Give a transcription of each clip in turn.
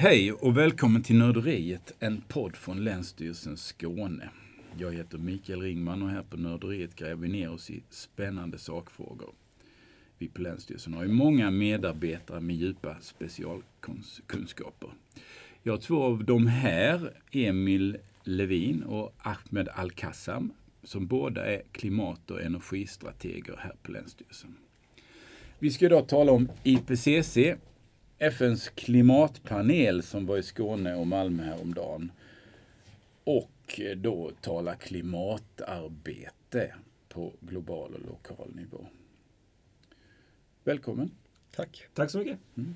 Hej och välkommen till Nörderiet, en podd från Länsstyrelsen Skåne. Jag heter Mikael Ringman och här på Nörderiet gräver vi ner oss i spännande sakfrågor. Vi på Länsstyrelsen har ju många medarbetare med djupa specialkunskaper. Jag har två av dem här, Emil Levin och Ahmed Al-Kassam, som båda är klimat och energistrateger här på Länsstyrelsen. Vi ska idag tala om IPCC, FNs klimatpanel som var i Skåne och Malmö häromdagen. Och då tala klimatarbete på global och lokal nivå. Välkommen. Tack. Tack så mycket. Mm.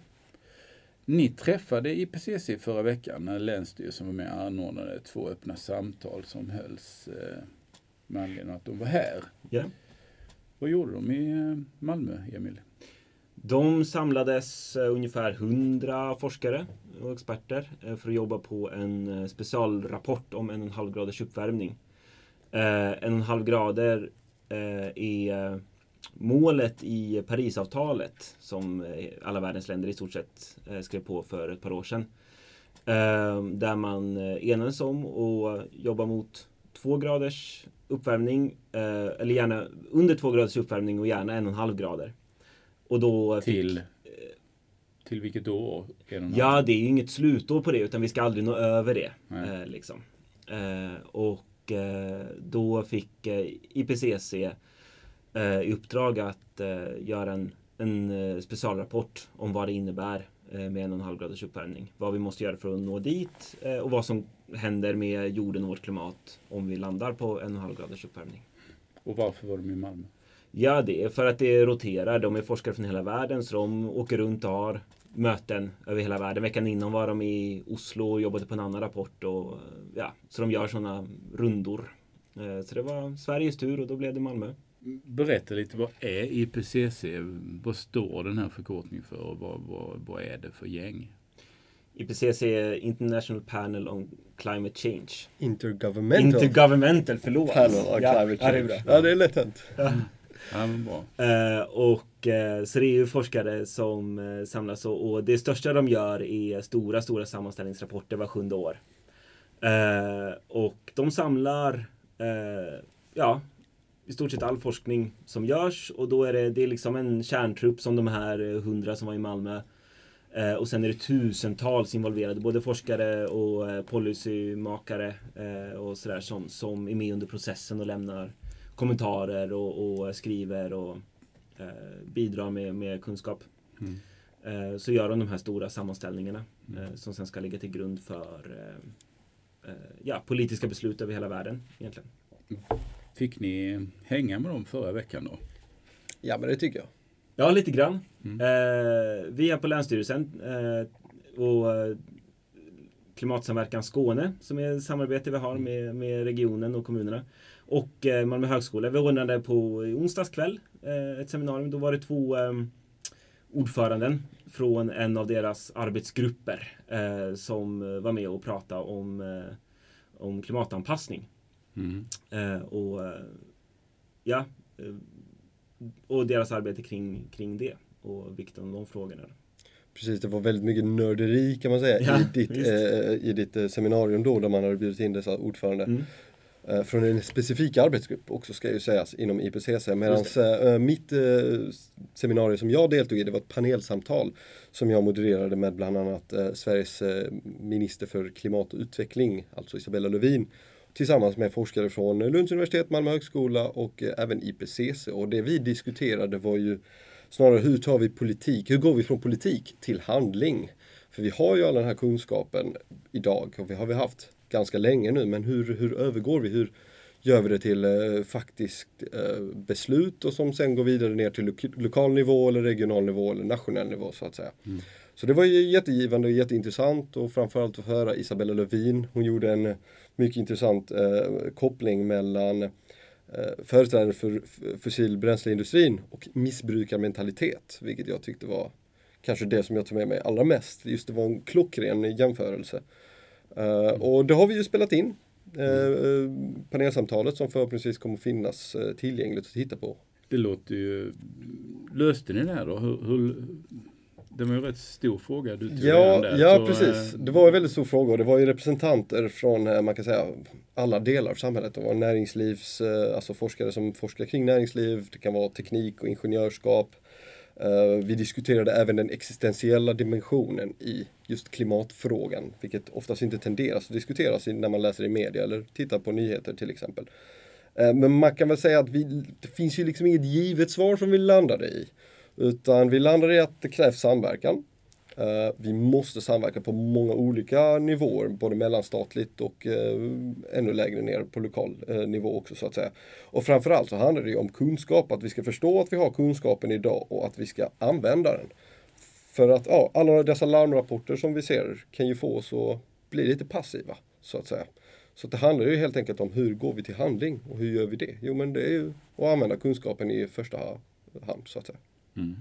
Ni träffade IPCC förra veckan när Länsstyrelsen var med och anordnade två öppna samtal som hölls eh, med anledning av att de var här. Ja. Vad gjorde de i eh, Malmö, Emil? De samlades eh, ungefär 100 forskare och experter eh, för att jobba på en eh, specialrapport om en och en halv graders uppvärmning. En och en halv grader är målet i Parisavtalet som alla världens länder i stort sett skrev på för ett par år sedan. Där man enades om att jobba mot två graders uppvärmning, eller gärna under två graders uppvärmning och gärna en och en halv grader. Och då till? Fick, till vilket år? Ja, det är ju inget slutår på det utan vi ska aldrig nå över det. Eh, liksom. eh, och eh, då fick eh, IPCC eh, i uppdrag att eh, göra en, en specialrapport om vad det innebär med en och en halv graders uppvärmning. Vad vi måste göra för att nå dit och vad som händer med jorden och vårt klimat om vi landar på en och en halv graders uppvärmning. Och varför var de i Malmö? Ja, det är för att det roterar. De är forskare från hela världen så de åker runt och har möten över hela världen. Veckan innan var de i Oslo och jobbade på en annan rapport. Och, ja, så de gör sådana rundor. Eh, så det var Sveriges tur och då blev det Malmö. Berätta lite, vad är IPCC? Vad står den här förkortningen för och vad, vad, vad är det för gäng? IPCC är International Panel on Climate Change. Intergovernmental. Intergovernmental, förlåt. Panel on ja, Climate Change. Ja, det är, bra. Ja, det är lätt hänt. Ja. Ja, men bra. Eh, och, eh, så det är ju forskare som eh, samlas och, och, det största de gör är stora, stora sammanställningsrapporter var sjunde år. Eh, och de samlar eh, ja, i stort sett all forskning som görs och då är det, det är liksom en kärntrupp som de här eh, hundra som var i Malmö. Och sen är det tusentals involverade, både forskare och policymakare och sådär som, som är med under processen och lämnar kommentarer och, och skriver och eh, bidrar med, med kunskap. Mm. Eh, så gör de de här stora sammanställningarna mm. eh, som sen ska ligga till grund för eh, eh, ja, politiska beslut över hela världen. egentligen. Fick ni hänga med dem förra veckan då? Ja, men det tycker jag. Ja, lite grann. Mm. Eh, vi är på Länsstyrelsen och Klimatsamverkan Skåne som är ett samarbete vi har med, med regionen och kommunerna och eh, Malmö högskola. Vi ordnade på onsdags kväll eh, ett seminarium. Då var det två ehm, ordföranden från en av deras arbetsgrupper eh, som var med och pratade om, om klimatanpassning. Mm. och ja, och deras arbete kring, kring det och vikten av de frågorna. Precis, det var väldigt mycket nörderi kan man säga ja, i, ditt, eh, i ditt seminarium då där man hade bjudit in dessa ordförande. Mm. Eh, från en specifik arbetsgrupp också ska ju sägas inom IPCC. Medan äh, mitt äh, seminarium som jag deltog i det var ett panelsamtal som jag modererade med bland annat äh, Sveriges minister för klimat och utveckling, alltså Isabella Lövin tillsammans med forskare från Lunds universitet, Malmö högskola och även IPCC. Och det vi diskuterade var ju snarare hur tar vi politik, hur går vi från politik till handling? För vi har ju all den här kunskapen idag och vi har vi haft ganska länge nu, men hur, hur övergår vi? Hur gör vi det till eh, faktiskt eh, beslut och som sen går vidare ner till lo lokal nivå eller regional nivå eller nationell nivå så att säga. Mm. Så det var ju jättegivande och jätteintressant och framförallt att höra Isabella Lövin. Hon gjorde en mycket intressant eh, koppling mellan eh, företrädare för fossilbränsleindustrin och missbrukarmentalitet, vilket jag tyckte var kanske det som jag tog med mig allra mest. Just det var en klockren jämförelse. Uh, och det har vi ju spelat in. Uh, panelsamtalet som förhoppningsvis kommer finnas tillgängligt att titta på. Det låter ju... Löste ni det här då? Hur, hur, det var en rätt stor fråga du tog Ja, där, ja så, precis. Det var en väldigt stor fråga och det var ju representanter från, man kan säga, alla delar av samhället. Det var näringslivs, alltså forskare som forskar kring näringsliv, det kan vara teknik och ingenjörskap. Eh, vi diskuterade även den existentiella dimensionen i just klimatfrågan, vilket oftast inte tenderas att diskuteras när man läser i media eller tittar på nyheter till exempel. Eh, men man kan väl säga att vi, det finns ju liksom inget givet svar som vi landade i. Utan vi landade i att det krävs samverkan. Eh, vi måste samverka på många olika nivåer, både mellanstatligt och eh, ännu lägre ner på lokal eh, nivå också så att säga. Och framförallt så handlar det ju om kunskap, att vi ska förstå att vi har kunskapen idag och att vi ska använda den. För att ja, alla dessa larmrapporter som vi ser kan ju få oss att bli lite passiva så att säga. Så det handlar ju helt enkelt om hur går vi till handling och hur gör vi det? Jo men det är ju att använda kunskapen i första hand så att säga. Mm.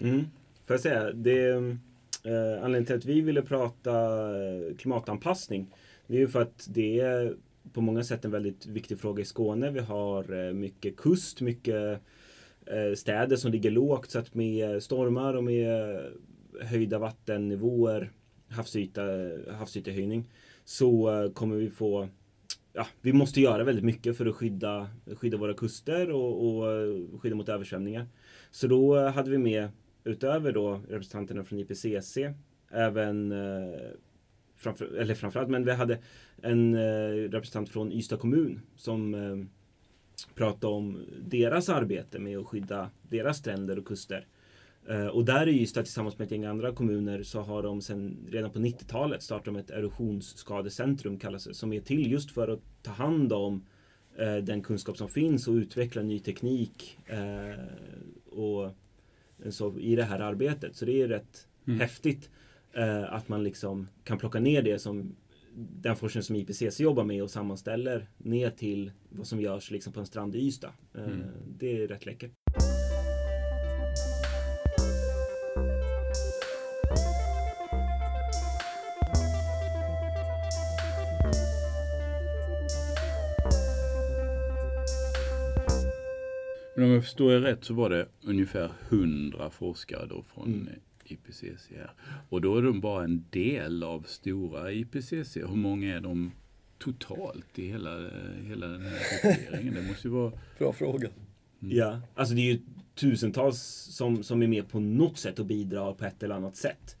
Mm. Får jag säga, det, eh, anledningen till att vi ville prata eh, klimatanpassning det är ju för att det är på många sätt en väldigt viktig fråga i Skåne. Vi har eh, mycket kust, mycket eh, städer som ligger lågt så att med stormar och med höjda vattennivåer, havsyta, havsytehöjning så kommer vi få Ja, vi måste göra väldigt mycket för att skydda, skydda våra kuster och, och skydda mot översvämningar. Så då hade vi med, utöver då representanterna från IPCC, även eh, framför, eller framförallt, men vi hade en eh, representant från Ystad kommun som eh, pratade om deras arbete med att skydda deras stränder och kuster. Eh, och där i Ystad tillsammans med ett gäng andra kommuner så har de sedan redan på 90-talet startat ett erosionsskadecentrum kallas det, som är till just för att ta hand om eh, den kunskap som finns och utveckla ny teknik eh, och så i det här arbetet. Så det är rätt Mm. häftigt eh, att man liksom kan plocka ner det som den forskning som IPCC jobbar med och sammanställer ner till vad som görs liksom på en strand i Ystad. Eh, Mm. Det är rätt läckert. Men om jag förstår er rätt så var det ungefär 100 forskare då från Mm. IPCC här. Och då är de bara en del av stora IPCC. Hur många är de totalt i hela, hela den här grupperingen? Det måste ju vara... Bra fråga. Mm. Ja, alltså det är ju tusentals som, som är med på något sätt och bidrar på ett eller annat sätt.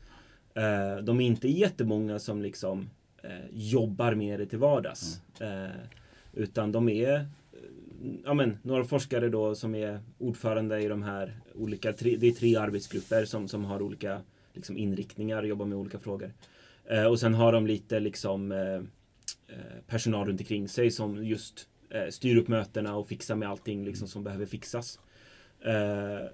Eh, de är inte jättemånga som liksom eh, jobbar med det till vardags. Eh, utan de är ja, men, några forskare då som är ordförande i de här olika, tre, det är tre arbetsgrupper som, som har olika liksom, inriktningar och jobbar med olika frågor. Eh, och sen har de lite liksom eh, eh, personal runt omkring sig som just eh, styr upp mötena och fixar med allting liksom, som behöver fixas. Eh,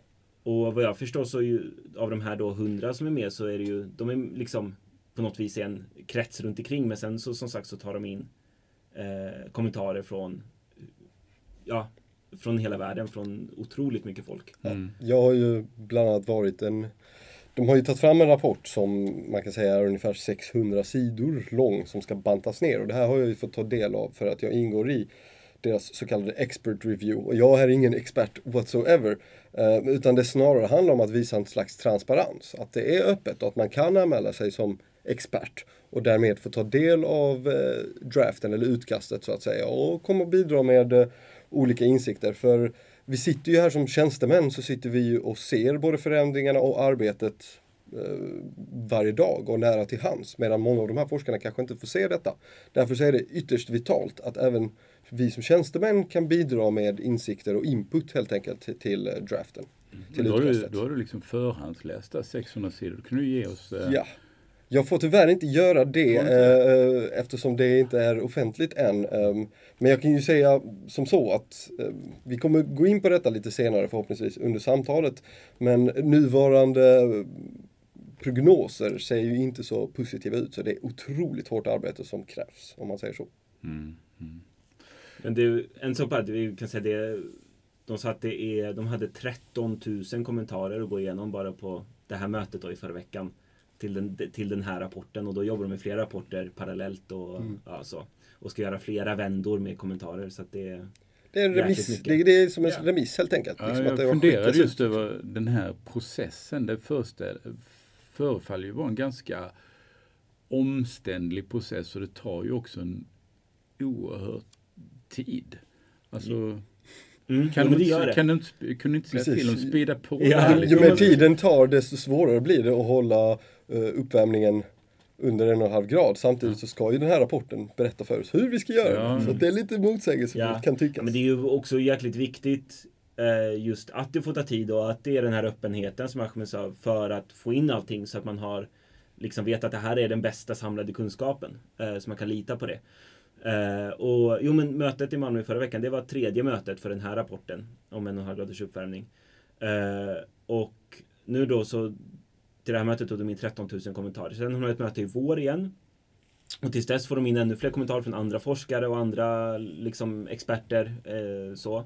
och vad jag förstår så är ju av de här då hundra som är med så är det ju, de är liksom på något vis en krets runt omkring men sen så som sagt så tar de in eh, kommentarer från ja, från hela världen, från otroligt mycket folk. Mm. Jag har ju bland annat varit en de har ju tagit fram en rapport som man kan säga är ungefär 600 sidor lång som ska bantas ner och det här har jag ju fått ta del av för att jag ingår i deras så kallade expert review och jag är ingen expert whatsoever eh, utan det snarare handlar om att visa en slags transparens. Att det är öppet och att man kan anmäla sig som expert och därmed få ta del av eh, draften eller utkastet så att säga och komma och bidra med eh, olika insikter. För vi sitter ju här som tjänstemän så sitter vi ju och ser både förändringarna och arbetet eh, varje dag och nära till hands. Medan många av de här forskarna kanske inte får se detta. Därför så är det ytterst vitalt att även vi som tjänstemän kan bidra med insikter och input helt enkelt till, eh, draften. Till Då har, du, då har du liksom förhandsläst där 600 sidor. Då kan du ge oss... eh, Ja. Jag får tyvärr inte göra det inte eh, eftersom det inte är offentligt än. Ehm, men jag kan ju säga som så att eh, vi kommer gå in på detta lite senare förhoppningsvis under samtalet. Men nuvarande prognoser ser ju inte så positiva ut så det är otroligt hårt arbete som krävs om man säger så. Mm, mm. Men är en sak bara, vi kan säga det. De sa att det är, de hade 13 000 kommentarer att gå igenom bara på det här mötet då i förra veckan. Till den, till den här rapporten och då jobbar de med flera rapporter parallellt och, Mm. ja, så, och ska göra flera vändor med kommentarer. Så att det, Det är en remiss, det, det är som en Ja. remiss helt enkelt. Ja, Liksom jag funderade skickats just ut. över den här processen. Det första, förefaller ju vara en ganska omständlig process och det tar ju också en oerhört tid. Alltså, Mm, kan, jo, du men det det. kan du inte, kunde du inte säga Precis. till att speeda på Ja, det här Ju lite? mer tiden tar desto svårare blir det att hålla uppvärmningen under en och en halv grad. Samtidigt så ska ju den här rapporten berätta för oss hur vi ska göra Ja. Så det är lite motsägelsefullt Ja. kan tyckas. men det är ju också jäkligt viktigt eh, just att det får ta tid och att det är den här öppenheten som Ahmed sa för att få in allting så att man har liksom vet att det här är den bästa samlade kunskapen eh, så man kan lita på det. Eh, och jo men mötet i Malmö förra veckan det var tredje mötet för den här rapporten om en och en halv graders uppvärmning. Eh, och nu då så till det här mötet tog de in 13 000 kommentarer. Sen har de ett möte i vår igen. Och tills dess får de in ännu fler kommentarer från andra forskare och andra liksom, experter. Eh, så.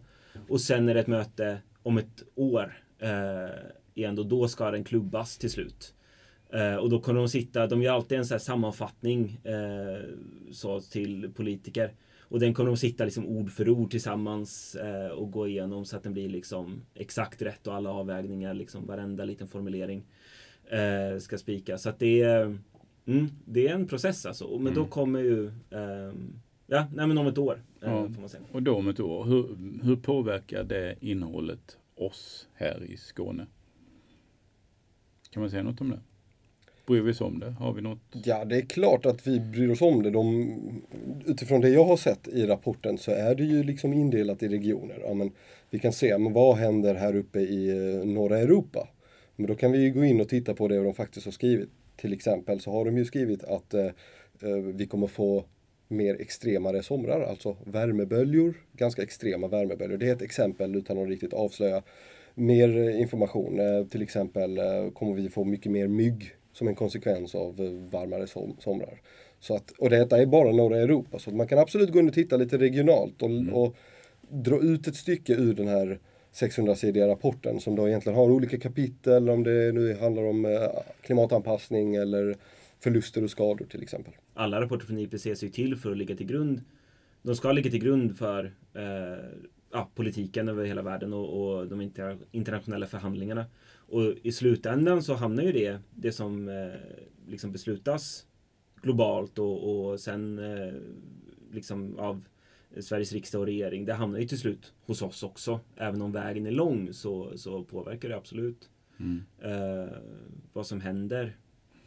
Och sen är det ett möte om ett år eh, igen. Och då ska den klubbas till slut. Eh, och då kommer de sitta, de gör alltid en så här sammanfattning eh, så till politiker. Och den kommer de sitta liksom ord för ord tillsammans eh, och gå igenom så att den blir liksom exakt rätt och alla avvägningar, liksom varenda liten formulering eh, ska spikas. Så att det är, mm, det är en process alltså. Men då Mm. kommer ju, ehm, ja, nej men om ett år eh, Ja. får man säga. Och då om ett år, hur, hur påverkar det innehållet oss här i Skåne? Kan man säga något om det? Bryr vi oss om det? Har vi något? Ja, det är klart att vi bryr oss om det. De, utifrån det jag har sett i rapporten så är det ju liksom indelat i regioner. Ja, men vi kan se, men vad händer här uppe i eh, norra Europa? Men då kan vi gå in och titta på det de faktiskt har skrivit. Till exempel så har de ju skrivit att eh, eh, vi kommer få mer extremare somrar, alltså värmeböljor, ganska extrema värmeböljor. Det är ett exempel utan att riktigt avslöja mer information. Eh, till exempel eh, kommer vi få mycket mer mygg som en konsekvens av eh, varmare som, somrar. Så att, och detta är bara norra Europa, så man kan absolut gå in och titta lite regionalt och, och dra ut ett stycke ur den här 600-sidiga rapporten som då egentligen har olika kapitel, om det nu handlar om eh, klimatanpassning eller förluster och skador till exempel. alla rapporter från IPCC är ju till för att ligga till grund. De ska ligga till grund för eh, ja, politiken över hela världen och, och de inter, internationella förhandlingarna. Och i slutändan så hamnar ju det, det som eh, liksom beslutas globalt och, och sen eh, liksom av Sveriges riksdag och regering. Det hamnar ju till slut hos oss också. Även om vägen är lång så, så påverkar det absolut Mm. eh, vad som händer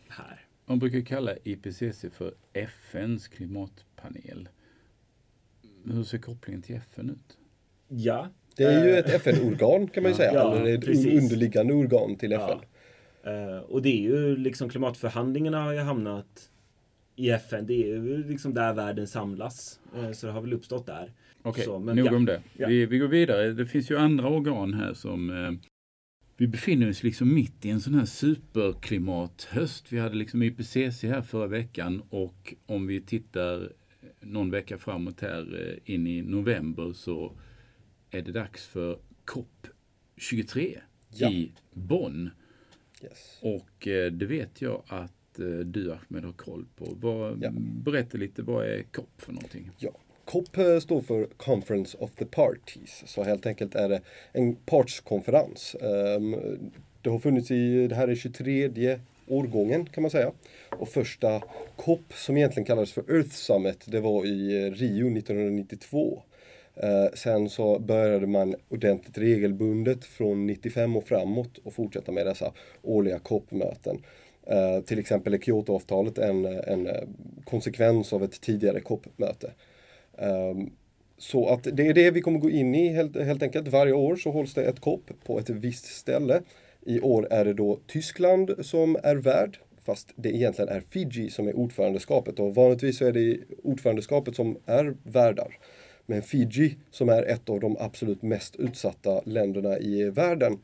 här. Man brukar kalla IPCC för FNs klimatpanel. Hur ser kopplingen till FN ut? Ja, Det är ju Eh, ett FN-organ kan man ju säga, Ja, eller ett precis. underliggande organ till FN. Ja. Eh, och det är ju liksom klimatförhandlingarna har ju hamnat i FN. Det är ju liksom där världen samlas. Eh, så det har väl uppstått där. Okej, men nog ja. om det. Ja. Vi, vi går vidare. Det finns ju andra organ här som eh, vi befinner oss liksom mitt i en sån här superklimathöst. Vi hade liksom IPCC här förra veckan och om vi tittar någon vecka framåt här eh, in i november så är det dags för COP23 Ja. i Bonn. Yes. Och eh, det vet jag att eh, du Ahmed har koll på. Vad, Ja. Berätta lite, vad är COP för någonting? Ja. COP eh, står för Conference of the Parties, så helt enkelt är det en partskonferens. Ehm, Det har funnits i, det här är 23 årgången kan man säga. Och första COP som egentligen kallades för Earth Summit, det var i eh, Rio 1992. Eh, sen så började man ordentligt regelbundet från 95 och framåt och fortsätta med dessa årliga COP-möten. Eh, till exempel är Kyotoavtalet en, en konsekvens av ett tidigare COP-möte. Um, så att det är det vi kommer gå in i helt, helt enkelt. Varje år så hålls det ett COP på ett visst ställe. I år är det då Tyskland som är värd, fast det egentligen är Fiji som är ordförandeskapet. Och vanligtvis så är det ordförandeskapet som är värdar. Men Fiji, som är ett av de absolut mest utsatta länderna i världen,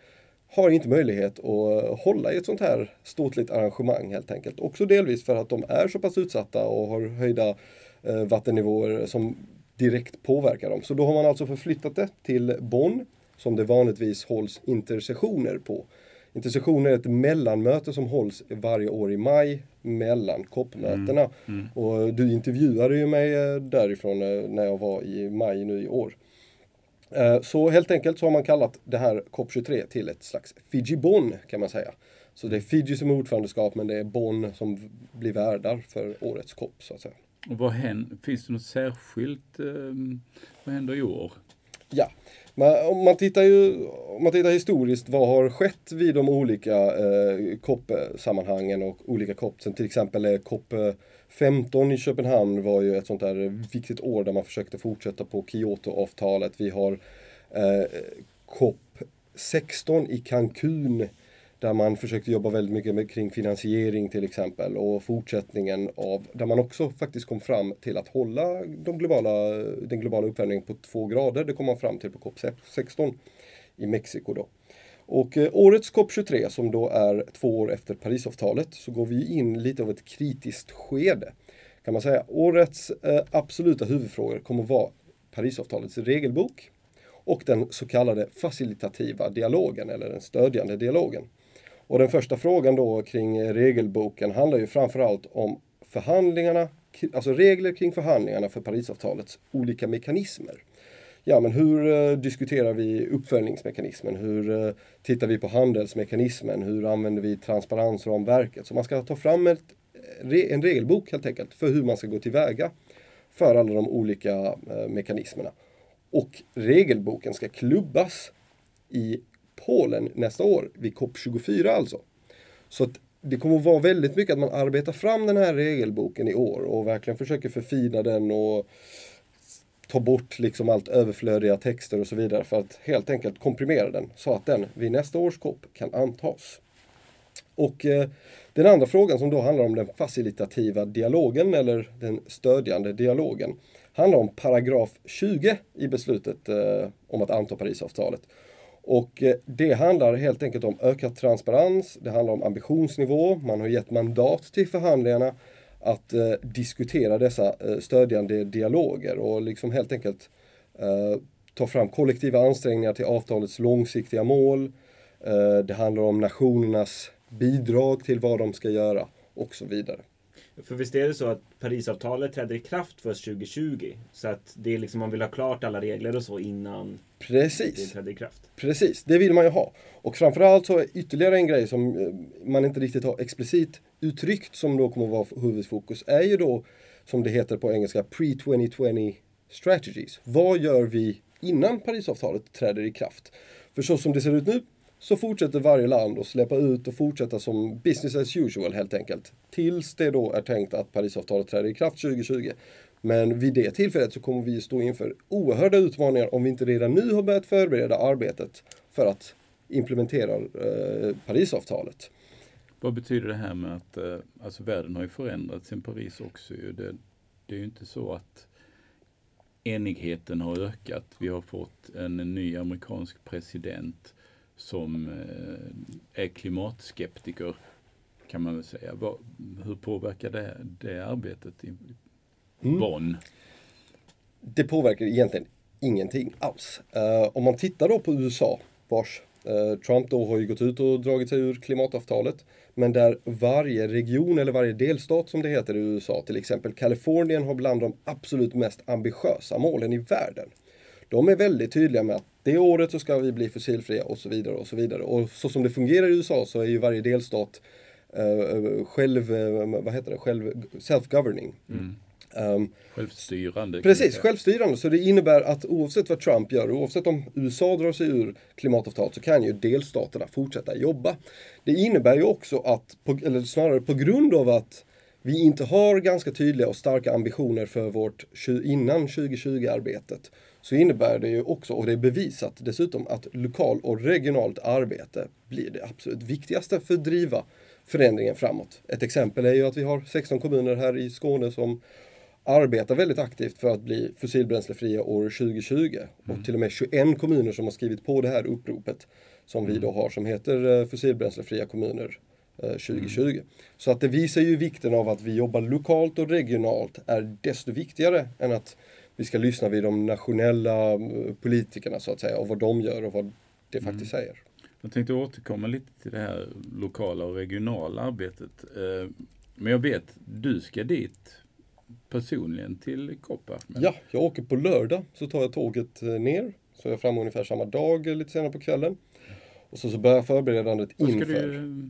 har inte möjlighet att hålla i ett sånt här ståtligt arrangemang helt enkelt. Också delvis för att de är så pass utsatta och har höjda eh, vattennivåer som direkt påverkar dem. Så då har man alltså förflyttat det till Bonn, som det vanligtvis hålls intersessioner på. Intersessioner är ett mellanmöte som hålls varje år i maj mellan COP-mötena. Och du intervjuade ju mig eh, därifrån eh, när jag var i maj nu i år. Eh, så helt enkelt så har man kallat det här COP23 till ett slags Fiji-Bonn kan man säga. Så det är Fiji som är ordförandeskap men det är Bonn som blir värdar för årets COP så att säga. Och vad händer, finns det något särskilt, eh, vad händer i år? Ja, men om man tittar ju, om man tittar historiskt, vad har skett vid de olika eh, COP-sammanhangen och olika COP, till exempel COP 15 i Köpenhamn var ju ett sånt där viktigt år där man försökte fortsätta på Kyoto-avtalet. Vi har eh, COP 16 i Cancun där man försökte jobba väldigt mycket med, kring finansiering till exempel och fortsättningen av där man också faktiskt kom fram till att hålla de globala, den globala uppvärmningen på två grader. Det kom man fram till på COP 16 i Mexiko då. Och eh, årets COP23 som då är två år efter Parisavtalet så går vi in lite av ett kritiskt skede. Kan man säga. Årets eh, absoluta huvudfrågor kommer att vara Parisavtalets regelbok och den så kallade facilitativa dialogen eller den stödjande dialogen. Och den första frågan då kring regelboken handlar ju framförallt om förhandlingarna, alltså regler kring förhandlingarna för Parisavtalets olika mekanismer. Ja, men hur eh, diskuterar vi uppföljningsmekanismen? Hur eh, tittar vi på handelsmekanismen? Hur använder vi transparensramverket? Så man ska ta fram ett, en regelbok helt enkelt för hur man ska gå tillväga för alla de olika eh, mekanismerna. Och regelboken ska klubbas i Polen nästa år, vid COP24 alltså. Så att det kommer att vara väldigt mycket att man arbetar fram den här regelboken i år och verkligen försöker förfina den och ta bort liksom allt överflödiga texter och så vidare för att helt enkelt komprimera den så att den vid nästa års COP kan antas. Och eh, den andra frågan som då handlar om den facilitativa dialogen eller den stödjande dialogen handlar om paragraf 20 i beslutet eh, om att anta Parisavtalet. Och eh, det handlar helt enkelt om ökad transparens, det handlar om ambitionsnivå, man har gett mandat till förhandlingarna att eh, diskutera dessa eh, stödjande dialoger och liksom helt enkelt eh, ta fram kollektiva ansträngningar till avtalets långsiktiga mål. Eh, det handlar om nationernas bidrag till vad de ska göra och så vidare. För visst är det så att Parisavtalet träder i kraft först 2020? Så att det är liksom, man vill ha klart alla regler och så innan Precis. det träder i kraft? Precis, det vill man ju ha. Och framförallt så är ytterligare en grej som eh, man inte riktigt har explicit uttryckt som då kommer att vara huvudfokus är ju då som det heter på engelska pre-2020 strategies. Vad gör vi innan Parisavtalet träder i kraft? För så som det ser ut nu så fortsätter varje land att släppa ut och fortsätta som business as usual helt enkelt. Tills det då är tänkt att Parisavtalet träder i kraft 2020. Men vid det tillfället så kommer vi stå inför oerhörda utmaningar om vi inte redan nu har börjat förbereda arbetet för att implementera eh, Parisavtalet. Vad betyder det här med att eh, alltså världen har ju förändrats sen Paris också. Det, det är ju inte så att enigheten har ökat. Vi har fått en ny amerikansk president som eh, är klimatskeptiker kan man väl säga. Hur påverkar det, det arbetet i mm. Bonn? Det påverkar egentligen ingenting alls. Uh, om man tittar då på USA, vars uh, Trump då har ju gått ut och dragit sig ur klimatavtalet, men där varje region eller varje delstat som det heter i USA, till exempel Kalifornien har bland de absolut mest ambitiösa målen i världen. De är väldigt tydliga med att det året så ska vi bli fossilfria och så vidare och så vidare. Och så som det fungerar i USA så är ju varje delstat uh, själv, uh, vad heter det, själv, self-governing. Mm. Um, självstyrande. Precis, självstyrande. Så det innebär att oavsett vad Trump gör, oavsett om USA drar sig ur klimatavtalet så kan ju delstaterna fortsätta jobba. Det innebär ju också att, på, eller snarare på grund av att vi inte har ganska tydliga och starka ambitioner för vårt innan 2020-arbetet så innebär det ju också, och det är bevisat dessutom, att lokal och regionalt arbete blir det absolut viktigaste för att driva förändringen framåt. Ett exempel är ju att vi har 16 kommuner här i Skåne som arbetar väldigt aktivt för att bli fossilbränslefria år 2020. Mm. Och till och med 21 kommuner som har skrivit på det här uppropet som vi mm. då har som heter eh, fossilbränslefria kommuner 2020. Mm. Så att det visar ju vikten av att vi jobbar lokalt och regionalt är desto viktigare än att vi ska lyssna vid de nationella eh, politikerna så att säga och vad de gör och vad det mm. faktiskt säger. Jag tänkte återkomma lite till det här lokala och regionala arbetet. Eh, men jag vet, du ska dit personligen till Koppa? Ja, jag åker på lördag så tar jag tåget eh, ner Så jag är framme ungefär samma dag, lite senare på kvällen. Och så, så börjar förberedandet Vad ska inför. du,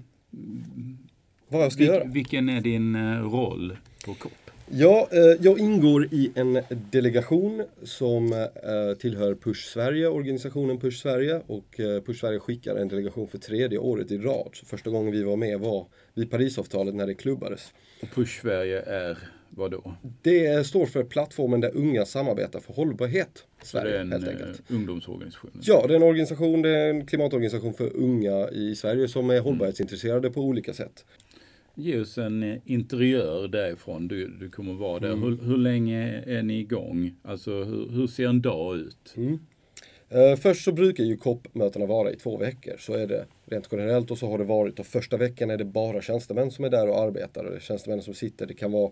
Vad jag ska vil, göra? vilken är din eh, roll på COP? Ja, eh, jag ingår i en delegation som eh, tillhör Push Sverige, organisationen Push Sverige. Och Push Sverige skickar en delegation för tredje året i rad. Så första gången vi var med var vid Parisavtalet när det klubbades. Och Push Sverige är vad då? Det står för plattformen där unga samarbetar för hållbarhet. Så det är Sverige, en helt eh, enkelt. ungdomsorganisation? Ja, det är en organisation, det är en klimatorganisation för unga i Sverige som är hållbarhetsintresserade på olika sätt. Ge oss en eh, interiör därifrån. Du, du kommer vara där. Mm. Hur, hur länge är ni igång? Alltså hur, hur ser en dag ut? Eh, först så brukar ju COP-mötena vara i två veckor. Så är det rent generellt och så har det varit. Och första veckan är det bara tjänstemän som är där och arbetar. Det är Tjänstemän som sitter. Det kan vara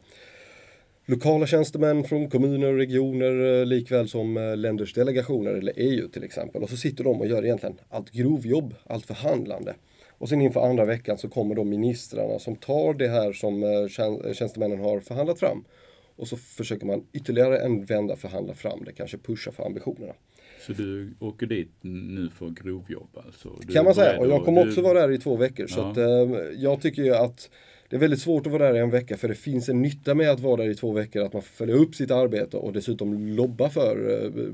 lokala tjänstemän från kommuner och regioner eh, likväl som eh, länders delegationer eller EU till exempel. Och så sitter de och gör egentligen allt grovjobb, allt förhandlande. Och sen inför andra veckan så kommer de ministrarna som tar det här som eh, tjän- tjänstemännen har förhandlat fram. Och så försöker man ytterligare en vända förhandla fram det, kanske pusha för ambitionerna. Så du åker dit nu för grovjobb alltså? Du kan man säga. Och jag att- kommer också vara där i två veckor. Så Ja. att, eh, jag tycker ju att det är väldigt svårt att vara där i en vecka för det finns en nytta med att vara där i två veckor. Att man får följa upp sitt arbete och dessutom lobba för eh,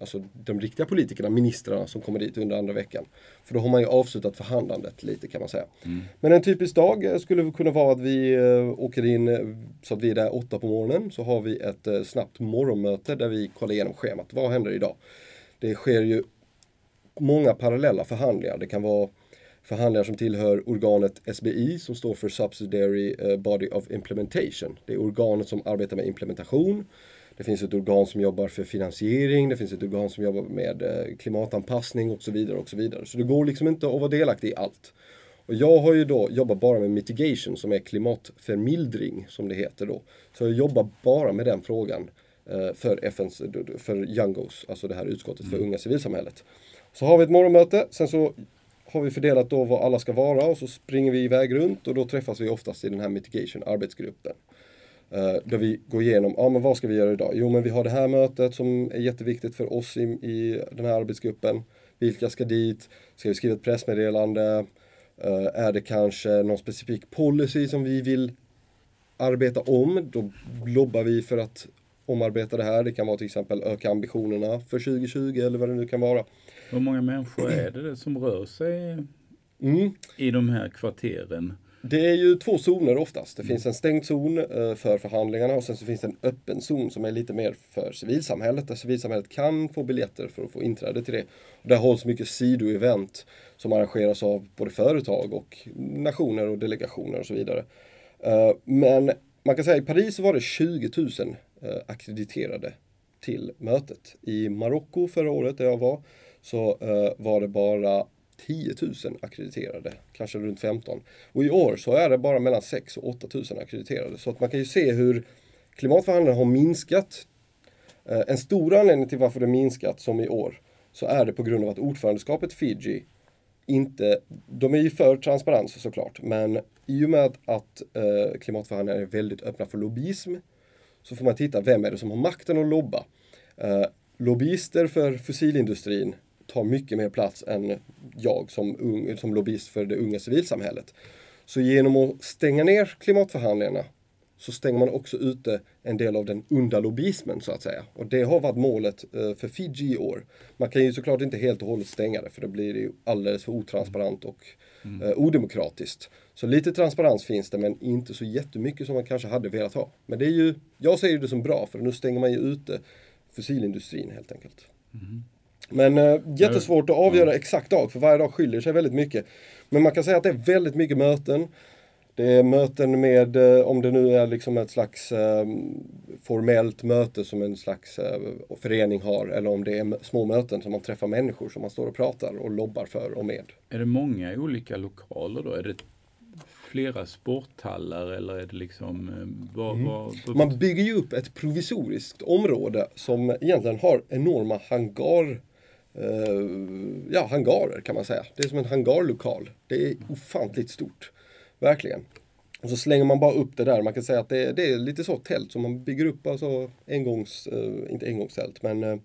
alltså, de riktiga politikerna, ministrarna som kommer dit under andra veckan. För då har man ju avslutat förhandlandet lite kan man säga. Mm. Men en typisk dag eh, skulle kunna vara att vi eh, åker in så att vi är där åtta på morgonen. Så har vi ett snabbt morgonmöte där vi kollar igenom schemat. Vad händer idag? Det sker ju många parallella förhandlingar. Det kan vara förhandlingar som tillhör organet SBI som står för Subsidiary eh, Body of Implementation. Det är organet som arbetar med implementation. Det finns ett organ som jobbar för finansiering, det finns ett organ som jobbar med eh, klimatanpassning och så vidare och så vidare. Så det går liksom inte att vara delaktig i allt. Och jag har ju då jobbat bara med mitigation som är klimatförmildring som det heter då. Så jag jobbar bara med den frågan eh, för FNs, för Youngos, alltså det här utskottet för unga civilsamhället. Så har vi ett morgonmöte, sen så har vi fördelat då vad alla ska vara och så springer vi iväg runt och då träffas vi oftast i den här mitigation arbetsgruppen. Eh, där vi går igenom, ja men vad ska vi göra idag? Jo men vi har det här mötet som är jätteviktigt för oss i, i den här arbetsgruppen. Vilka ska dit? Ska vi skriva ett pressmeddelande? Uh, är det kanske någon specifik policy som vi vill arbeta om? Då lobbar vi för att omarbeta det här. Det kan vara till exempel öka ambitionerna för 2020 eller vad det nu kan vara. Hur många människor är det som rör sig Mm. i de här kvarteren? Det är ju två zoner oftast. Det finns en stängd zon eh, för förhandlingarna och sen så finns det en öppen zon som är lite mer för civilsamhället. Där civilsamhället kan få biljetter för att få inträde till det. Där hålls mycket sidoevent som arrangeras av både företag och nationer och delegationer och så vidare. Eh, Men man kan säga i Paris var det 20 000 eh, Eh, akkrediterade till mötet. I Marocko förra året där jag var så eh, var det bara 10 000 akkrediterade, kanske runt 15. Och i år så är det bara mellan 6 och 8 000 akkrediterade. Så att man kan ju se hur klimatförhandlingarna har minskat. Eh, En stor anledning till varför det minskat som i år så är det på grund av att ordförandeskapet Fiji inte, de är ju för transparens såklart, men i och med att, att eh, klimatförhandlingarna är väldigt öppna för lobbyism så får man titta vem är det som har makten att lobba. Eh, lobbyister för fossilindustrin tar mycket mer plats än jag som, ung, som lobbyist för det unga civilsamhället. Så genom att stänga ner klimatförhandlingarna så stänger man också ute en del av den onda lobbyismen så att säga. Och det har varit målet eh, för Fiji i år. Man kan ju såklart inte helt och hållet stänga det för det blir ju alldeles för otransparent och eh, odemokratiskt. Så lite transparens finns det men inte så jättemycket som man kanske hade velat ha. Men det är ju, jag ser det som bra för nu stänger man ju ute fossilindustrin helt enkelt. Men eh, jättesvårt att avgöra exakt dag för varje dag skiljer sig väldigt mycket. Men man kan säga att det är väldigt mycket möten. Det är möten med, eh, om det nu är liksom ett slags eh, formellt möte som en slags eh, förening har eller om det är små möten som man träffar människor som man står och pratar och lobbar för och med. Är det många olika lokaler då? Är det flera sporthallar eller är det liksom... eh, Vad, vad, vad, Man bygger ju upp ett provisoriskt område som egentligen har enorma hangar ja, hangarer kan man säga. Det är som en hangarlokal. Det är ofantligt stort. Verkligen. Och så slänger man bara upp det där. Man kan säga att det, är- det är lite så tält som man bygger upp, alltså engångs, eh, inte engångstält, men eh,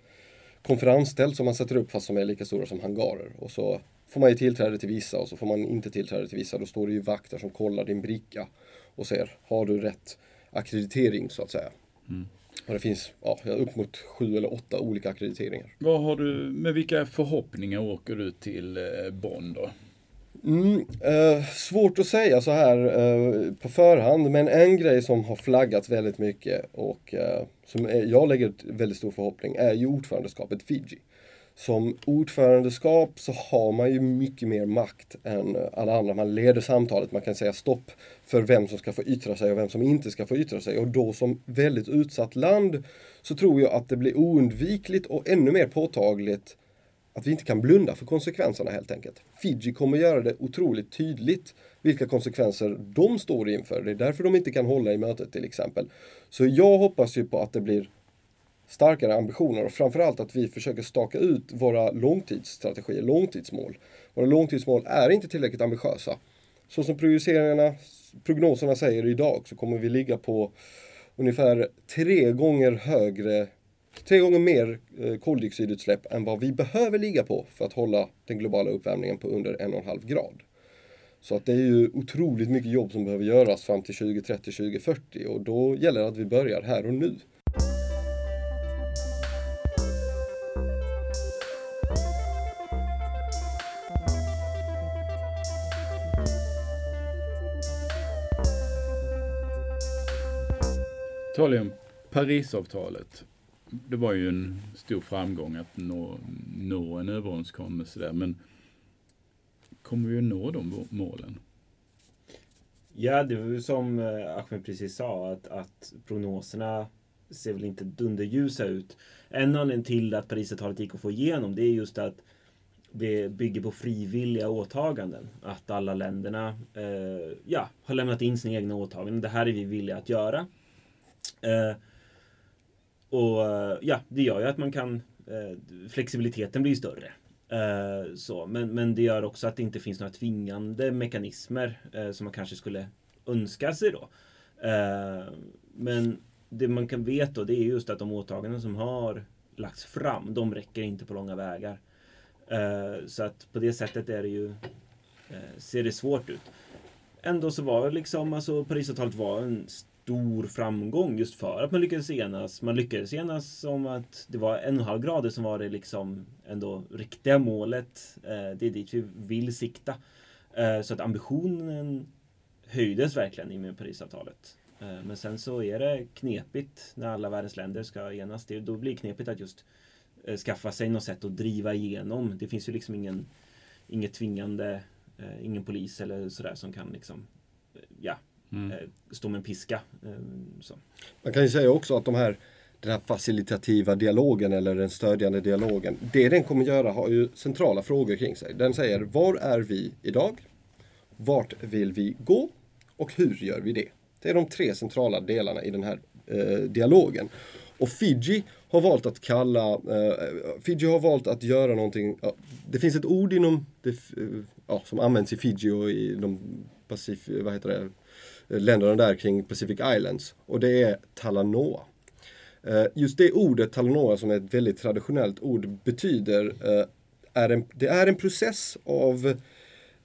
konferenstält som man sätter upp fast som är lika stora som hangarer. Och så får man ju tillträde till vissa och så får man inte tillträde till vissa. Då står det ju vakter som kollar din bricka och ser, har du rätt akkreditering så att säga. Mm. Och det finns ja, upp mot sju eller åtta olika akkrediteringar. Vad har du, med vilka förhoppningar åker du till eh, Bonn då? Mm, eh, svårt att säga så här eh, på förhand, men en grej som har flaggat väldigt mycket och eh, som är, jag lägger väldigt stor förhoppning är ju ordförandeskapet Fiji. Som ordförandeskap så har man ju mycket mer makt än alla andra. Man leder samtalet, man kan säga stopp för vem som ska få yttra sig och vem som inte ska få yttra sig. Och då som väldigt utsatt land så tror jag att det blir oundvikligt och ännu mer påtagligt att vi inte kan blunda för konsekvenserna helt enkelt. Fiji kommer göra det otroligt tydligt vilka konsekvenser de står inför. Det är därför de inte kan hålla i mötet till exempel. Så jag hoppas ju på att det blir starkare ambitioner och framförallt att vi försöker staka ut våra långtidsstrategier, långtidsmål. Våra långtidsmål är inte tillräckligt ambitiösa. Så som prognoserna säger idag så kommer vi ligga på ungefär tre gånger högre tre gånger mer eh, koldioxidutsläpp än vad vi behöver ligga på för att hålla den globala uppvärmningen på under en och en halv grad. Så att det är ju otroligt mycket jobb som behöver göras fram till 2030, 2040 och då gäller det att vi börjar här och nu. Tal Parisavtalet det var ju en stor framgång att nå, nå en överenskommelse där. Men kommer vi att nå de målen? Ja, det var ju som eh, Ahmed precis sa att, att prognoserna ser väl inte dunderljusa ut. En anledning till att Parisavtalet gick att få igenom det är just att det bygger på frivilliga åtaganden. Att alla länderna eh, ja, har lämnat in sina egna åtaganden. Det här är vi villiga att göra. Eh, och eh, ja, det gör ju att man kan eh, Flexibiliteten blir större. Eh, så, men, men det gör också att det inte finns några tvingande mekanismer som man kanske skulle önska sig då. men det man kan veta då, det är just att de åtaganden som har lagts fram, de räcker inte på långa vägar. så att på det sättet är det ju, ser det svårt ut. Ändå så var det liksom, alltså Parisavtalet var en stor framgång just för att man lyckades enas. Man lyckades enas om att det var en och en halv grader som var det liksom ändå riktiga målet. Eh, det är dit vi vill sikta. Eh, så att ambitionen höjdes verkligen i och med Parisavtalet. Eh, men sen så är det knepigt när alla världens länder ska enas. Det, då blir det knepigt att just eh, skaffa sig något sätt att driva igenom. Det finns ju liksom ingen, inget tvingande, eh, ingen polis eller sådär som kan liksom, eh, ja, mm. Eh, stå med en piska. Eh, så. Man kan ju säga också att de här den här facilitativa dialogen eller den stödjande dialogen. Det den kommer göra har ju centrala frågor kring sig. Den säger var är vi idag? Vart vill vi gå? Och hur gör vi det? Det är de tre centrala delarna i den här eh, dialogen. Och Fiji har valt att kalla, eh, Fiji har valt att göra någonting, ja, det finns ett ord inom, det, ja, som används i Fiji och i de Pacif, vad heter det, Eh, länderna där kring Pacific Islands och det är Talanoa. Eh, just det ordet Talanoa som är ett väldigt traditionellt ord betyder eh, är en, det är en process av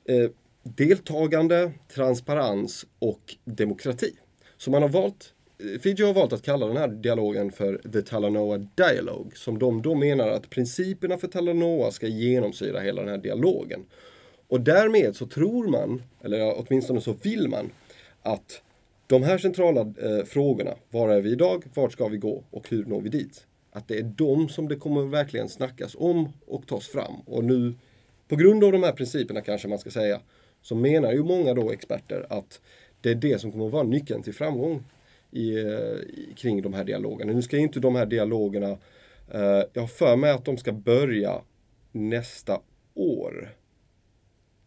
eh, deltagande, transparens och demokrati. Så man har valt Fiji har valt att kalla den här dialogen för The Talanoa Dialogue som de då menar att principerna för Talanoa ska genomsyra hela den här dialogen. Och därmed så tror man, eller åtminstone så vill man, att de här centrala eh, frågorna, var är vi idag, vart ska vi gå och hur når vi dit? Att det är de som det kommer verkligen snackas om och tas fram. Och nu, på grund av de här principerna kanske man ska säga, så menar ju många då experter att det är det som kommer att vara nyckeln till framgång i, i, kring de här dialogerna. Nu ska inte de här dialogerna, eh, jag har för mig att de ska börja nästa år.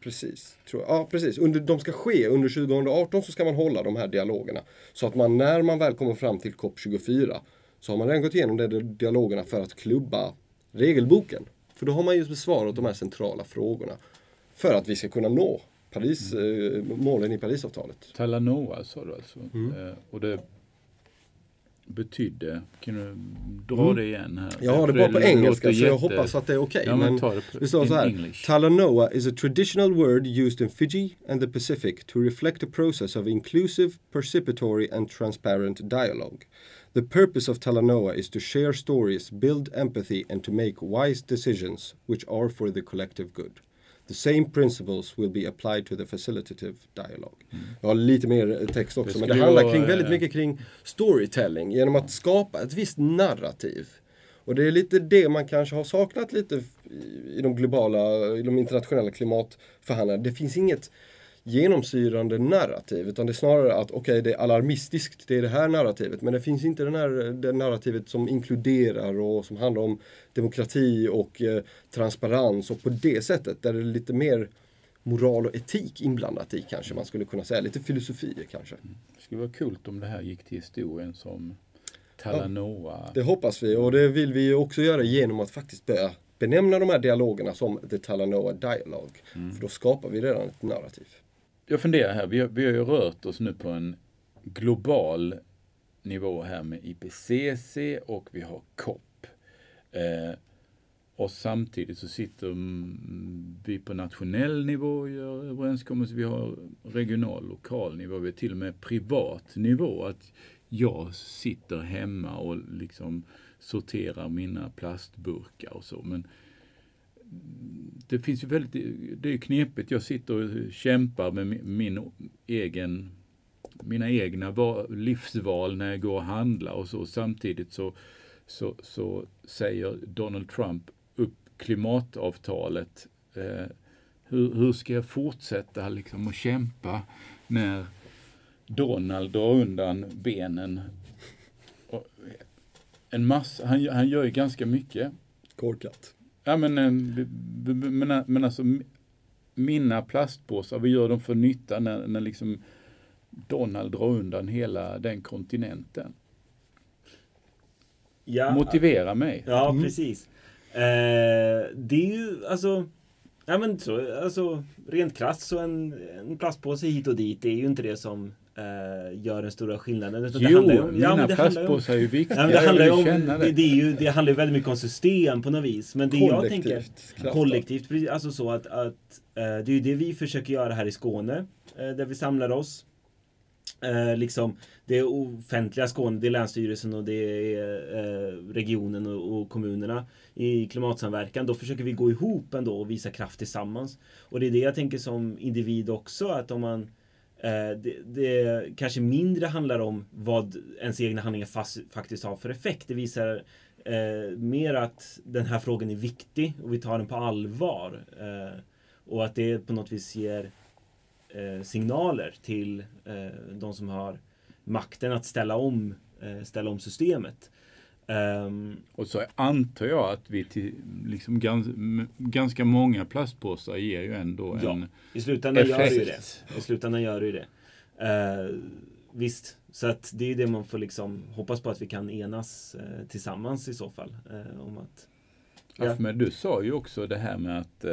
Precis. Tror jag. Ja, precis. Under, de ska ske under 2018 så ska man hålla de här dialogerna. Så att man när man väl kommer fram till COP24 så har man redan gått igenom de dialogerna för att klubba regelboken. För då har man just besvarat de här centrala frågorna. För att vi ska kunna nå Paris, mm. eh, målen i Parisavtalet. Talanoa sa du alltså. Mm. Eh, och det, betydde. Kan du dra mm. det igen här? Jag har det bara på engelska så jag hoppas att det är okej. Okay. Ja, men, men det, står så här. English. Talanoa is a traditional word used in Fiji and the Pacific to reflect a process of inclusive, participatory and transparent dialogue. The purpose of Talanoa is to share stories, build empathy and to make wise decisions which are for the collective good. The same principles will be applied to the facilitative dialogue. Mm. Jag har lite mer text också, det men det handlar kring, väldigt mycket kring storytelling genom att skapa ett visst narrativ. Och det är lite det man kanske har saknat lite i de globala, i de internationella klimatförhandlingarna. Det finns inget genomsyrande narrativ utan det är snarare att okej okay, det är alarmistiskt, det är det här narrativet men det finns inte den här, det narrativet som inkluderar och som handlar om demokrati och eh, transparens och på det sättet där det är lite mer moral och etik inblandat i kanske man skulle kunna säga, lite filosofier kanske. Mm. Det skulle vara kul om det här gick till historien som Talanoa. Ja, det hoppas vi och det vill vi också göra genom att faktiskt börja benämna de här dialogerna som The Talanoa Dialogue. Mm. För då skapar vi redan ett narrativ jag funderar här, vi har, vi har ju rört oss nu på en global nivå här med IPCC och vi har COP. Eh, och samtidigt så sitter vi på nationell nivå och gör överenskommelser. Vi har regional, lokal nivå. Vi har till och med privat nivå. Att jag sitter hemma och liksom sorterar mina plastburkar och så. Men det finns ju väldigt, det är knepigt. Jag sitter och kämpar med min egen, mina egna livsval när jag går och handlar och så. Samtidigt så, så, så säger Donald Trump upp klimatavtalet. Eh, hur, hur ska jag fortsätta liksom att kämpa när Donald drar undan benen? En massa, han, han gör ju ganska mycket. Korkat. Ja men, eh, men, men alltså mina plastpåsar, vad gör de för nytta när, när liksom Donald drar undan hela den kontinenten? Ja, Motivera mig. Ja, mm. precis. Eh, det är ju alltså Ja men så, alltså rent krasst så en, en plastpåse hit och dit det är ju inte det som eh, gör den stora skillnaden. Utan jo, det om, mina ja, plastpåsar är ju viktiga. Ja, det, handlar om, det, det, är ju, det handlar ju väldigt mycket om system på något vis. Men det jag tänker kollektivt, alltså så att, att eh, det är ju det vi försöker göra här i Skåne. Eh, där vi samlar oss. Eh, liksom, det är offentliga Skåne, det är Länsstyrelsen och det är eh, regionen och, kommunerna i klimatsamverkan. Då försöker vi gå ihop ändå och visa kraft tillsammans. Och det är det jag tänker som individ också, att om man Eh, Eh, det, det, kanske mindre handlar om vad ens egna handlingar fast, faktiskt har för effekt. Det visar eh, mer att den här frågan är viktig och vi tar den på allvar. Eh, och att det på något vis ger eh, signaler till eh, de som har makten att ställa om, eh, ställa om systemet. Um, och så antar jag att vi till liksom gans, ganska många plastpåsar ger ju ändå ja, en i slutändan effekt. Gör det ju det. I slutändan gör det ju det. Uh, visst, så att det är det man får liksom hoppas på att vi kan enas uh, tillsammans i så fall. Uh, om att, ja. ja. men du sa ju också det här med att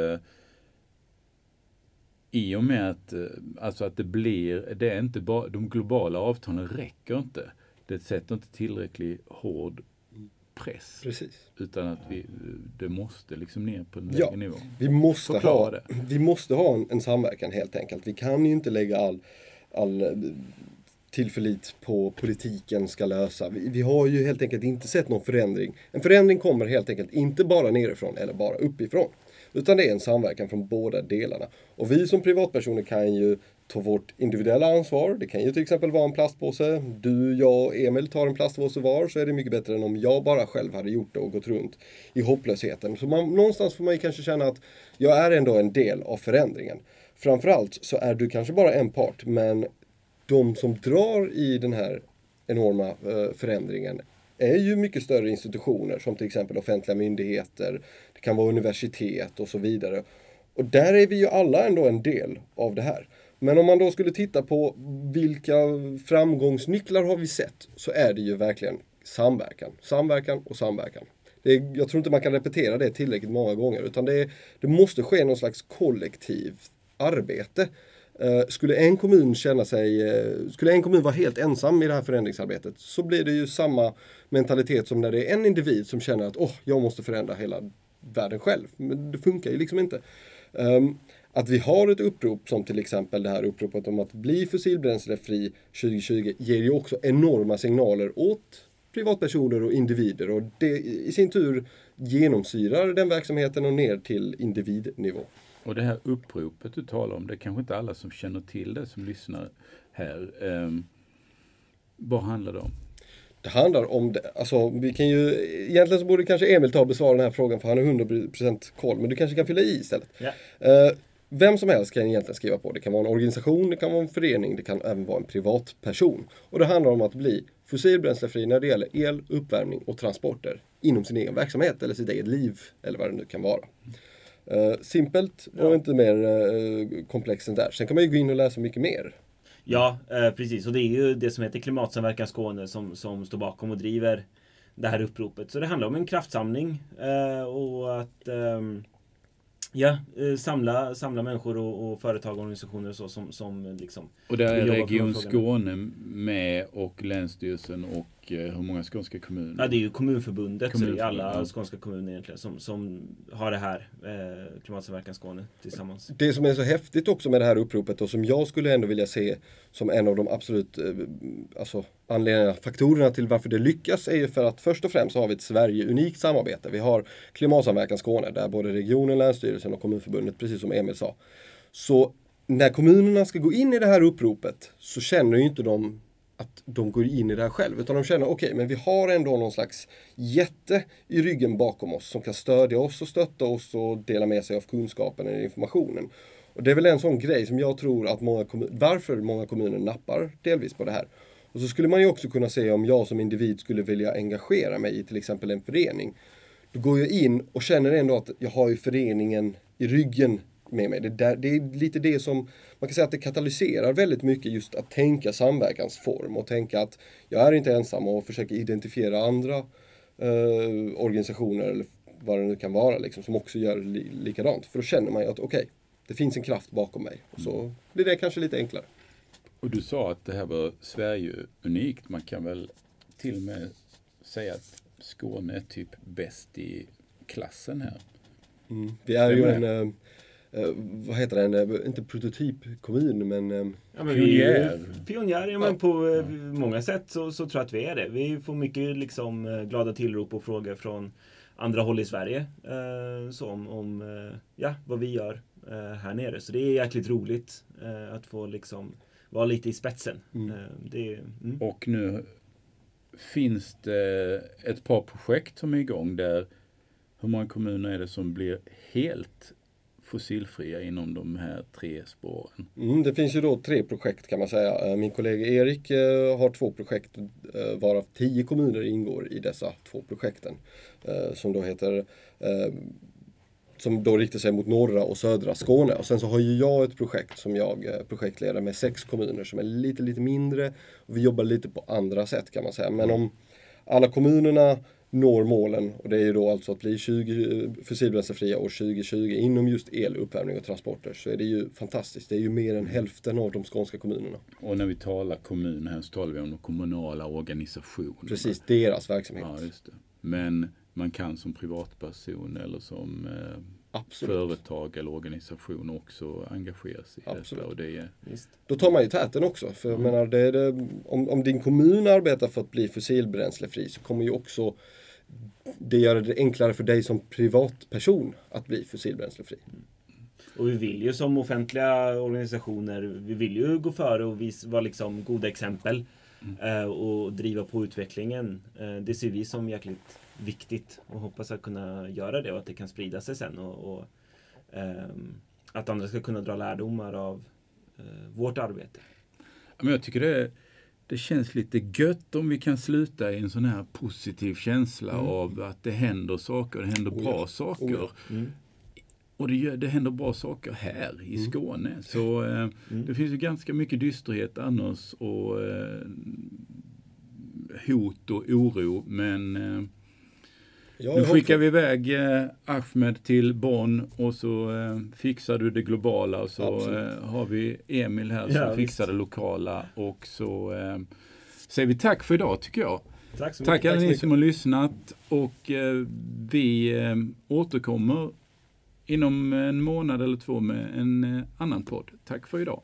i och med att, alltså att det blir, det är inte bara, de globala avtalen räcker inte. Det sätter inte tillräckligt hård press. Precis. Utan att vi, det måste liksom ner på en ja, lägre nivå. Vi måste, ha, det. vi måste ha en, en, samverkan helt enkelt. Vi kan ju inte lägga all, all eh, tillförlit på politiken ska lösa. Vi, vi, har ju helt enkelt inte sett någon förändring. En förändring kommer helt enkelt inte bara nerifrån eller bara uppifrån. Utan det är en samverkan från båda delarna. Och vi som privatpersoner kan ju ta vårt individuella ansvar. Det kan ju till exempel vara en plastpåse. Du, jag och Emil tar en plastpåse var så är det mycket bättre än om jag bara själv hade gjort det och gått runt i hopplösheten. Så man, någonstans får man ju kanske känna att jag är ändå en del av förändringen. Framförallt så är du kanske bara en part men de som drar i den här enorma eh, förändringen är ju mycket större institutioner som till exempel offentliga myndigheter, det kan vara universitet och så vidare. Och där är vi ju alla ändå en del av det här. Men om man då skulle titta på vilka framgångsnycklar har vi sett så är det ju verkligen samverkan, samverkan och samverkan. Det är, jag tror inte man kan repetera det tillräckligt många gånger utan det, det måste ske någon slags kollektivt arbete. Eh, skulle en kommun känna sig, eh, skulle en kommun vara helt ensam i det här förändringsarbetet så blir det ju samma mentalitet som när det är en individ som känner att åh, oh, jag måste förändra hela världen själv. Men det funkar ju liksom inte. Um, att vi har ett upprop som till exempel det här uppropet om att bli fossilbränslefri 2020 ger ju också enorma signaler åt privatpersoner och individer och det i sin tur genomsyrar den verksamheten och ner till individnivå. Och det här uppropet du talar om, det är kanske inte alla som känner till det som lyssnar här. Um, vad handlar det om? Det handlar om, det, alltså vi kan ju, egentligen så borde kanske Emil ta och besvara den här frågan för han har 100% koll, men du kanske kan fylla i istället. Yeah. Uh, vem som helst kan egentligen skriva på. Det kan vara en organisation, det kan vara en förening, det kan även vara en privatperson. Och det handlar om att bli fossilbränslefri när det gäller el, uppvärmning och transporter inom sin egen verksamhet eller sitt eget liv eller vad det nu kan vara. Uh, simpelt och ja. inte mer uh, komplext än där. Sen kan man ju gå in och läsa mycket mer. Ja, uh, precis. Och det är ju det som heter Klimatsamverkan Skåne som, som står bakom och driver det här uppropet. Så det handlar om en kraftsamling och att um, Ja, eh, samla, samla människor och, och företag och organisationer och så som, som liksom Och där är Region Skåne med och Länsstyrelsen och eh, hur många skånska kommuner? Ja, det är ju Kommunförbundet, Kommunförbundet så det är alla ja. skånska kommuner egentligen som, som har det här eh, Klimatsamverkan Skåne tillsammans. Det som är så häftigt också med det här uppropet och som jag skulle ändå vilja se som en av de absolut eh, alltså, anledningarna, faktorerna till varför det lyckas är ju för att först och främst har vi ett Sverige-unikt samarbete. Vi har Klimatsamverkan Skåne där både regionen, Länsstyrelsen och Kommunförbundet, precis som Emil sa. Så när kommunerna ska gå in i det här uppropet så känner ju inte de att de går in i det här själv. Utan de känner, okej, okay, men vi har ändå någon slags jätte i ryggen bakom oss som kan stödja oss och stötta oss och dela med sig av kunskapen eller informationen. Och det är väl en sån grej som jag tror att många kommuner, varför många kommuner nappar delvis på det här. Och så skulle man ju också kunna se om jag som individ skulle vilja engagera mig i till exempel en förening. Då går jag in och känner ändå att jag har ju föreningen i ryggen med mig. Det, där, det är lite det som, man kan säga att det katalyserar väldigt mycket just att tänka samverkansform och tänka att jag är inte ensam och försöka identifiera andra eh, organisationer eller vad det nu kan vara liksom, som också gör li likadant. För då känner man ju att okej, okay, det finns en kraft bakom mig och så blir det kanske lite enklare. Och du sa att det här var Sverige unikt. Man kan väl till och med säga att Skåne är typ bäst i klassen här. Mm. Vi är ju en, äh, vad heter den, eh, inte prototypkommun men, äh, ja, men pionjär. Pionjär, ja, men på äh, många sätt så, så tror jag att vi är det. Vi får mycket liksom, glada tillrop och frågor från andra håll i Sverige. så om, om ja, vad vi gör här nere. Så det är jäkligt roligt att få liksom vara lite i spetsen. Mm. Eh, det, mm. Och nu finns det ett par projekt som är igång där hur många kommuner är det som blir helt fossilfria inom de här tre spåren? Mm, det finns ju då tre projekt kan man säga. Eh, min kollega Erik eh, har två projekt eh, varav tio kommuner ingår i dessa två projekten. Som då heter som då riktar sig mot norra och södra Skåne. Och sen så har ju jag ett projekt som jag projektleder med sex kommuner som är lite, lite mindre. Vi jobbar lite på andra sätt kan man säga. Men om alla kommunerna når målen och det är ju då alltså att bli 20 fossilbränslefria år 2020 inom just el, uppvärmning och transporter så är det ju fantastiskt. Det är ju mer än hälften av de skånska kommunerna. Och när vi talar kommuner här så talar vi om de kommunala organisationerna. Precis, deras verksamhet. Ja, just det. Men man kan som privatperson eller som eh, företag eller organisation också engagera sig i Absolut. detta. Och det är, Då tar man ju täten också. För mm. menar, det, det, om, om din kommun arbetar för att bli fossilbränslefri så kommer ju också det göra det enklare för dig som privatperson att bli fossilbränslefri. Mm. Och vi vill ju som offentliga organisationer, vi vill ju gå före och vara liksom goda exempel. Mm. Eh, och driva på utvecklingen. Eh, det ser vi som jäkligt viktigt och hoppas att kunna göra det och att det kan sprida sig sen och, och um, att andra ska kunna dra lärdomar av vårt arbete. Men jag tycker det, det känns lite gött om vi kan sluta i en sån här positiv känsla mm. av att det händer saker, det händer oh, bra saker. Oh, mm. Och det, det händer bra saker här i mm. Skåne. Så eh, mm. det finns ju ganska mycket dysterhet annars och eh, hot och oro. Men eh, Ja, nu skickar vi iväg eh, Ahmed till Bonn och så eh, fixar du det globala och så eh, har vi Emil här som ja, fixar det lokala och så eh, säger vi tack för idag tycker jag. Tack så mycket. Tack alla ni som har lyssnat och eh, vi eh, återkommer inom en månad eller två med en eh, annan podd. Tack för idag.